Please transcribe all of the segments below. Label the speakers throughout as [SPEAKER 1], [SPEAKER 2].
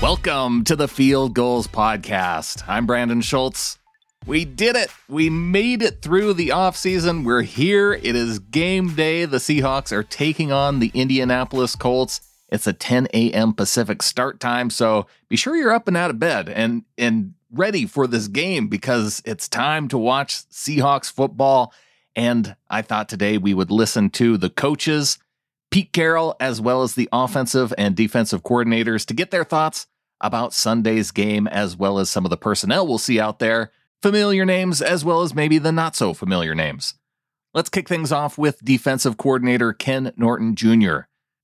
[SPEAKER 1] Welcome to the Field Gulls Podcast. I'm Brandon Schultz. We did it. We made it through the offseason. We're here. It is game day. The Seahawks are taking on the Indianapolis Colts. It's a 10 a.m. Pacific start time, so be sure you're up and out of bed and and ready for this game because it's time to watch Seahawks football. And I thought today we would listen to the coaches Pete Carroll, as well as the offensive and defensive coordinators, to get their thoughts about Sunday's game, as well as some of the personnel we'll see out there, familiar names, as well as maybe the not so familiar names. Let's kick things off with defensive coordinator Ken Norton Jr.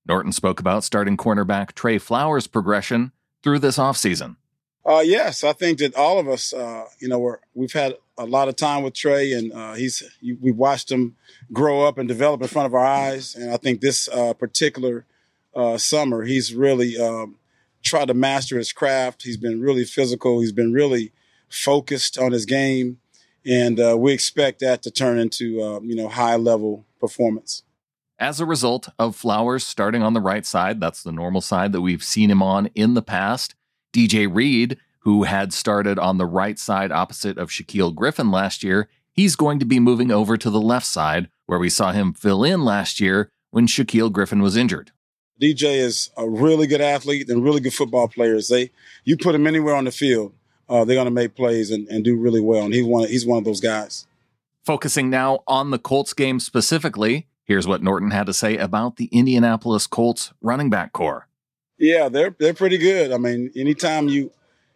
[SPEAKER 1] Norton spoke about starting cornerback Tre Flowers' progression through this offseason.
[SPEAKER 2] Uh, yes, I think that all of us, uh, you know, we're, we've had a lot of time with Tre, and uh, he's we've watched him grow up and develop in front of our eyes. And I think this uh, particular uh, summer, he's really um, tried to master his craft. He's been really physical. He's been really focused on his game, and uh, we expect that to turn into um, you know high level performance.
[SPEAKER 1] As a result of Flowers starting on the right side, that's the normal side that we've seen him on in the past. DJ Reed, who had started on the right side opposite of Shaquill Griffin last year, he's going to be moving over to the left side, where we saw him fill in last year when Shaquill Griffin was injured.
[SPEAKER 2] DJ is a really good athlete and really good football players. They, you put him anywhere on the field, uh, they're going to make plays and, and do really well. And he's one, he's one of those guys.
[SPEAKER 1] Focusing now on the Colts game specifically, here's what Norton had to say about the Indianapolis Colts running back corps.
[SPEAKER 2] Yeah, they're they're pretty good. I mean, anytime you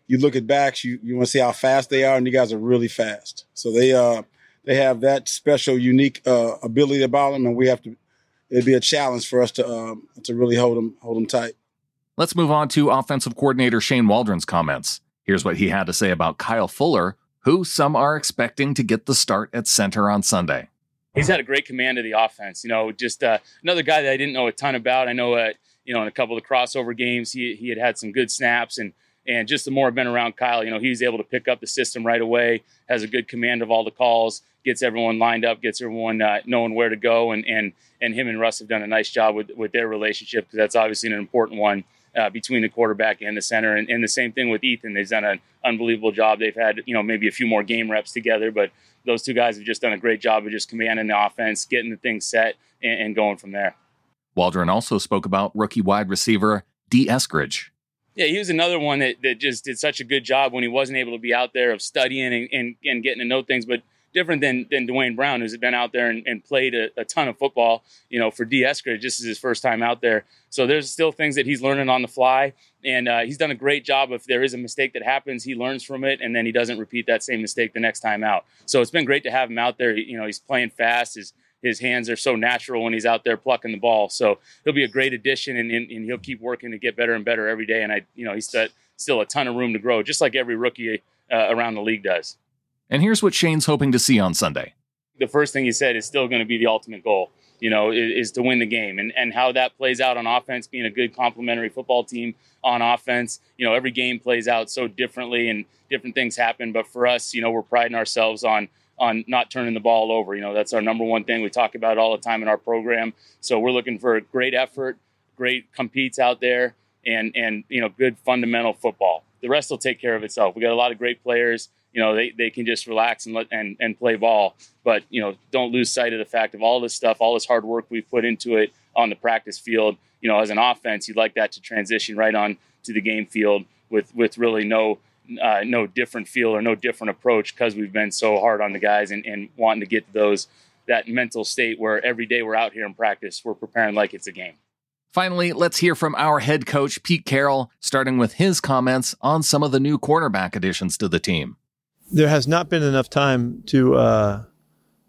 [SPEAKER 2] you look at backs, you you want to see how fast they are, and you guys are really fast. So they uh they have that special, unique uh, ability about them, and we have to. It'd be a challenge for us to um, to really hold them hold them tight.
[SPEAKER 1] Let's move on to offensive coordinator Shane Waldron's comments. Here's what he had to say about Kyle Fuller, who some are expecting to get the start at center on Sunday.
[SPEAKER 3] He's had a great command of the offense. You know, just uh, another guy that I didn't know a ton about. I know uh, you know, in a couple of the crossover games, he he had had some good snaps and and just the more I've been around Kyle, you know, he's able to pick up the system right away, has a good command of all the calls, gets everyone lined up, gets everyone uh, knowing where to go, and and and him and Russ have done a nice job with with their relationship because that's obviously an important one. Uh, between the quarterback and the center, and, and the same thing with Ethan. They've done an unbelievable job. They've had, you know, maybe a few more game reps together, but those two guys have just done a great job of just commanding the offense, getting the thing set, and, and going from there.
[SPEAKER 1] Waldron also spoke about rookie wide receiver D. Eskridge.
[SPEAKER 3] Yeah, he was another one that, that just did such a good job when he wasn't able to be out there of studying and, and, and getting to know things. But different than, than Duane Brown, who's been out there and, and played a, a, ton of football. You know, for Dee Eskridge, this is his first time out there. So there's still things that he's learning on the fly. And uh, he's done a great job. If there is a mistake that happens, he learns from it, and then he doesn't repeat that same mistake the next time out. So it's been great to have him out there. You know, he's playing fast. His his hands are so natural when he's out there plucking the ball. So he'll be a great addition, and, and, and he'll keep working to get better and better every day. And I, you know, he's still a ton of room to grow, just like every rookie uh, around the league does.
[SPEAKER 1] And here's what Shane's hoping to see on Sunday.
[SPEAKER 3] The first thing he said is still going to be the ultimate goal. You know, is, is to win the game, and and how that plays out on offense, being a good complementary football team on offense. You know, every game plays out so differently, and different things happen. But for us, you know, we're priding ourselves on on not turning the ball over. You know, that's our number one thing. We talk about it all the time in our program. So we're looking for great effort, great competes out there, and and you know, good fundamental football. The rest will take care of itself. We got a lot of great players. You know, they, they can just relax and let and, and play ball. But you know, don't lose sight of the fact of all this stuff, all this hard work we've put into it on the practice field. You know, as an offense, you'd like that to transition right on to the game field with with really no uh, no different feel or no different approach because we've been so hard on the guys and, and wanting to get to those that mental state where every day we're out here in practice, we're preparing like it's a game.
[SPEAKER 1] Finally, let's hear from our head coach, Pete Carroll, starting with his comments on some of the new cornerback additions to the team.
[SPEAKER 4] There has not been enough time to uh,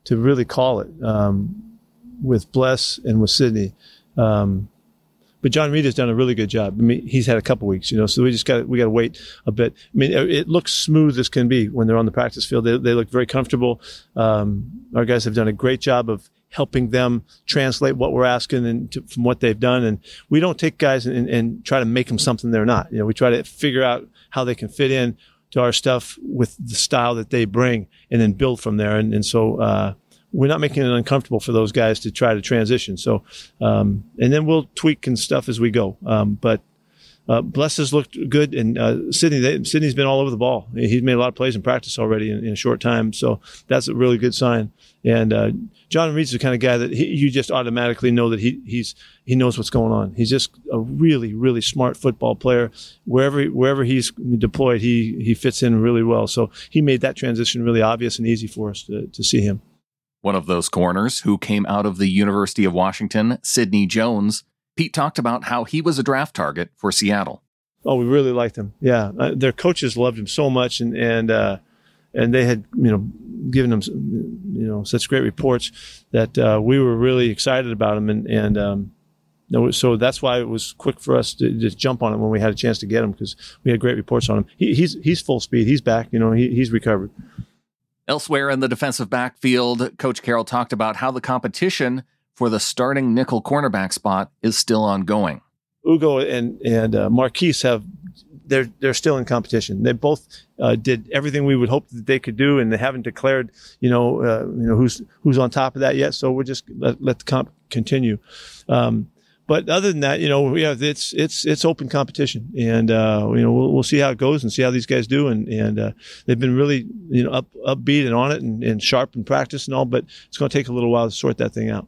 [SPEAKER 4] to really call it um, with Bless and with Sidney. Um, but John Reid has done a really good job. I mean, he's had a couple weeks, you know, so we just got we got to wait a bit. I mean, it looks smooth as can be when they're on the practice field. They, they look very comfortable. Um, our guys have done a great job of helping them translate what we're asking and to, from what they've done. And we don't take guys and, and try to make them something they're not. You know, we try to figure out how they can fit in to our stuff with the style that they bring and then build from there. And, and so, uh, we're not making it uncomfortable for those guys to try to transition. So, um, and then we'll tweak and stuff as we go. Um, but uh, Bless has looked good, and uh, Sidney they, Sidney's been all over the ball. He's made a lot of plays in practice already in, in a short time, so that's a really good sign. And uh, John Reid's the kind of guy that he, you just automatically know that he he's he knows what's going on. He's just a really really smart football player. Wherever wherever he's deployed, he he fits in really well. So he made that transition really obvious and easy for us to, to see him.
[SPEAKER 1] One of those corners who came out of the University of Washington, Sidney Jones, Pete talked about how he was a draft target for Seattle.
[SPEAKER 4] Oh, we really liked him. Yeah, uh, their coaches loved him so much, and and uh, and they had you know given him you know such great reports that uh, we were really excited about him, and and um, so that's why it was quick for us to just jump on him when we had a chance to get him because we had great reports on him. He, he's he's full speed. He's back. You know, he, he's recovered.
[SPEAKER 1] Elsewhere in the defensive backfield, Coach Carroll talked about how the competition for the starting nickel cornerback spot is still ongoing.
[SPEAKER 4] Ugo and and uh, Marquise have they're they're still in competition. They both uh, did everything we would hope that they could do, and they haven't declared you know uh, you know who's who's on top of that yet. So we'll just let, let the comp continue. Um, but other than that, you know, yeah, it's it's it's open competition, and uh, you know we'll, we'll see how it goes and see how these guys do, and and uh, they've been really you know up upbeat and on it and, and sharp in practice and all, but it's going to take a little while to sort that thing out.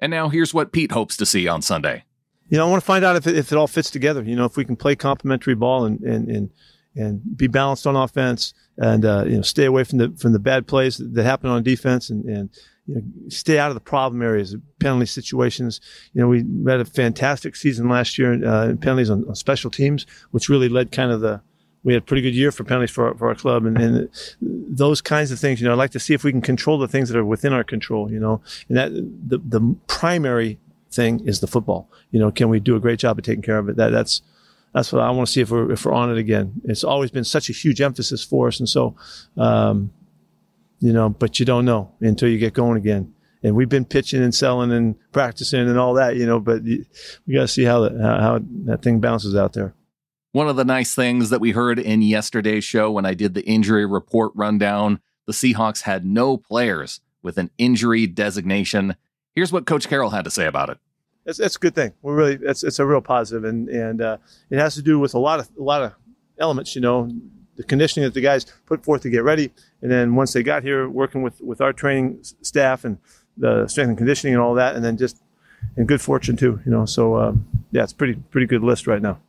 [SPEAKER 1] And now here's what Pete hopes to see on Sunday.
[SPEAKER 4] You know, I want to find out if it, if it all fits together. You know, if we can play complementary ball and and and and be balanced on offense, and uh, you know, stay away from the from the bad plays that happen on defense, and and you know, stay out of the problem areas, penalty situations. You know, we had a fantastic season last year uh, in penalties on, on, special teams, which really led kind of the. We had a pretty good year for penalties for our, for our club, and, and those kinds of things. You know, I'd like to see if we can control the things that are within our control. You know, and that the the primary thing is the football. You know, can we do a great job of taking care of it? That that's that's what I want to see if we're if we're on it again. It's always been such a huge emphasis for us, and so um, you know, but you don't know until you get going again. And we've been pitching and selling and practicing and all that, you know, but we got to see how that, how that thing bounces out there.
[SPEAKER 1] One of the nice things that we heard in yesterday's show when I did the injury report rundown, the Seahawks had no players with an injury designation. Here's what Coach Carroll had to say about it.
[SPEAKER 4] It's a good thing. We're really it's it's a real positive, and and uh, it has to do with a lot of a lot of elements. You know, the conditioning that the guys put forth to get ready, and then once they got here, working with with our training staff and the strength and conditioning and all that, and then just and good fortune too, you know. So um, yeah, it's pretty pretty good list right now.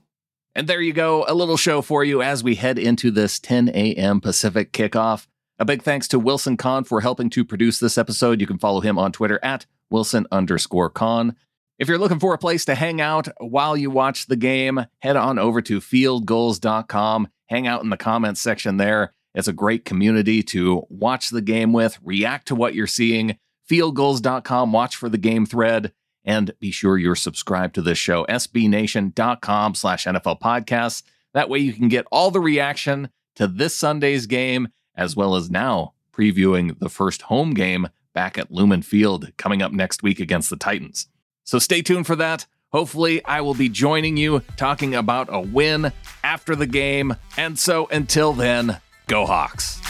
[SPEAKER 1] And there you go, a little show for you as we head into this 10 a.m. Pacific kickoff. A big thanks to Wilson Conn for helping to produce this episode. You can follow him on Twitter at Wilson underscore Conn. If you're looking for a place to hang out while you watch the game, head on over to fieldgulls.com hang out in the comments section there. It's a great community to watch the game with, react to what you're seeing. Fieldgulls.com, watch for the game thread, and be sure you're subscribed to this show, sbnation.com slash NFL podcasts. That way you can get all the reaction to this Sunday's game, as well as now previewing the first home game back at Lumen Field coming up next week against the Titans. So stay tuned for that. Hopefully, I will be joining you talking about a win after the game. And so until then, go Hawks.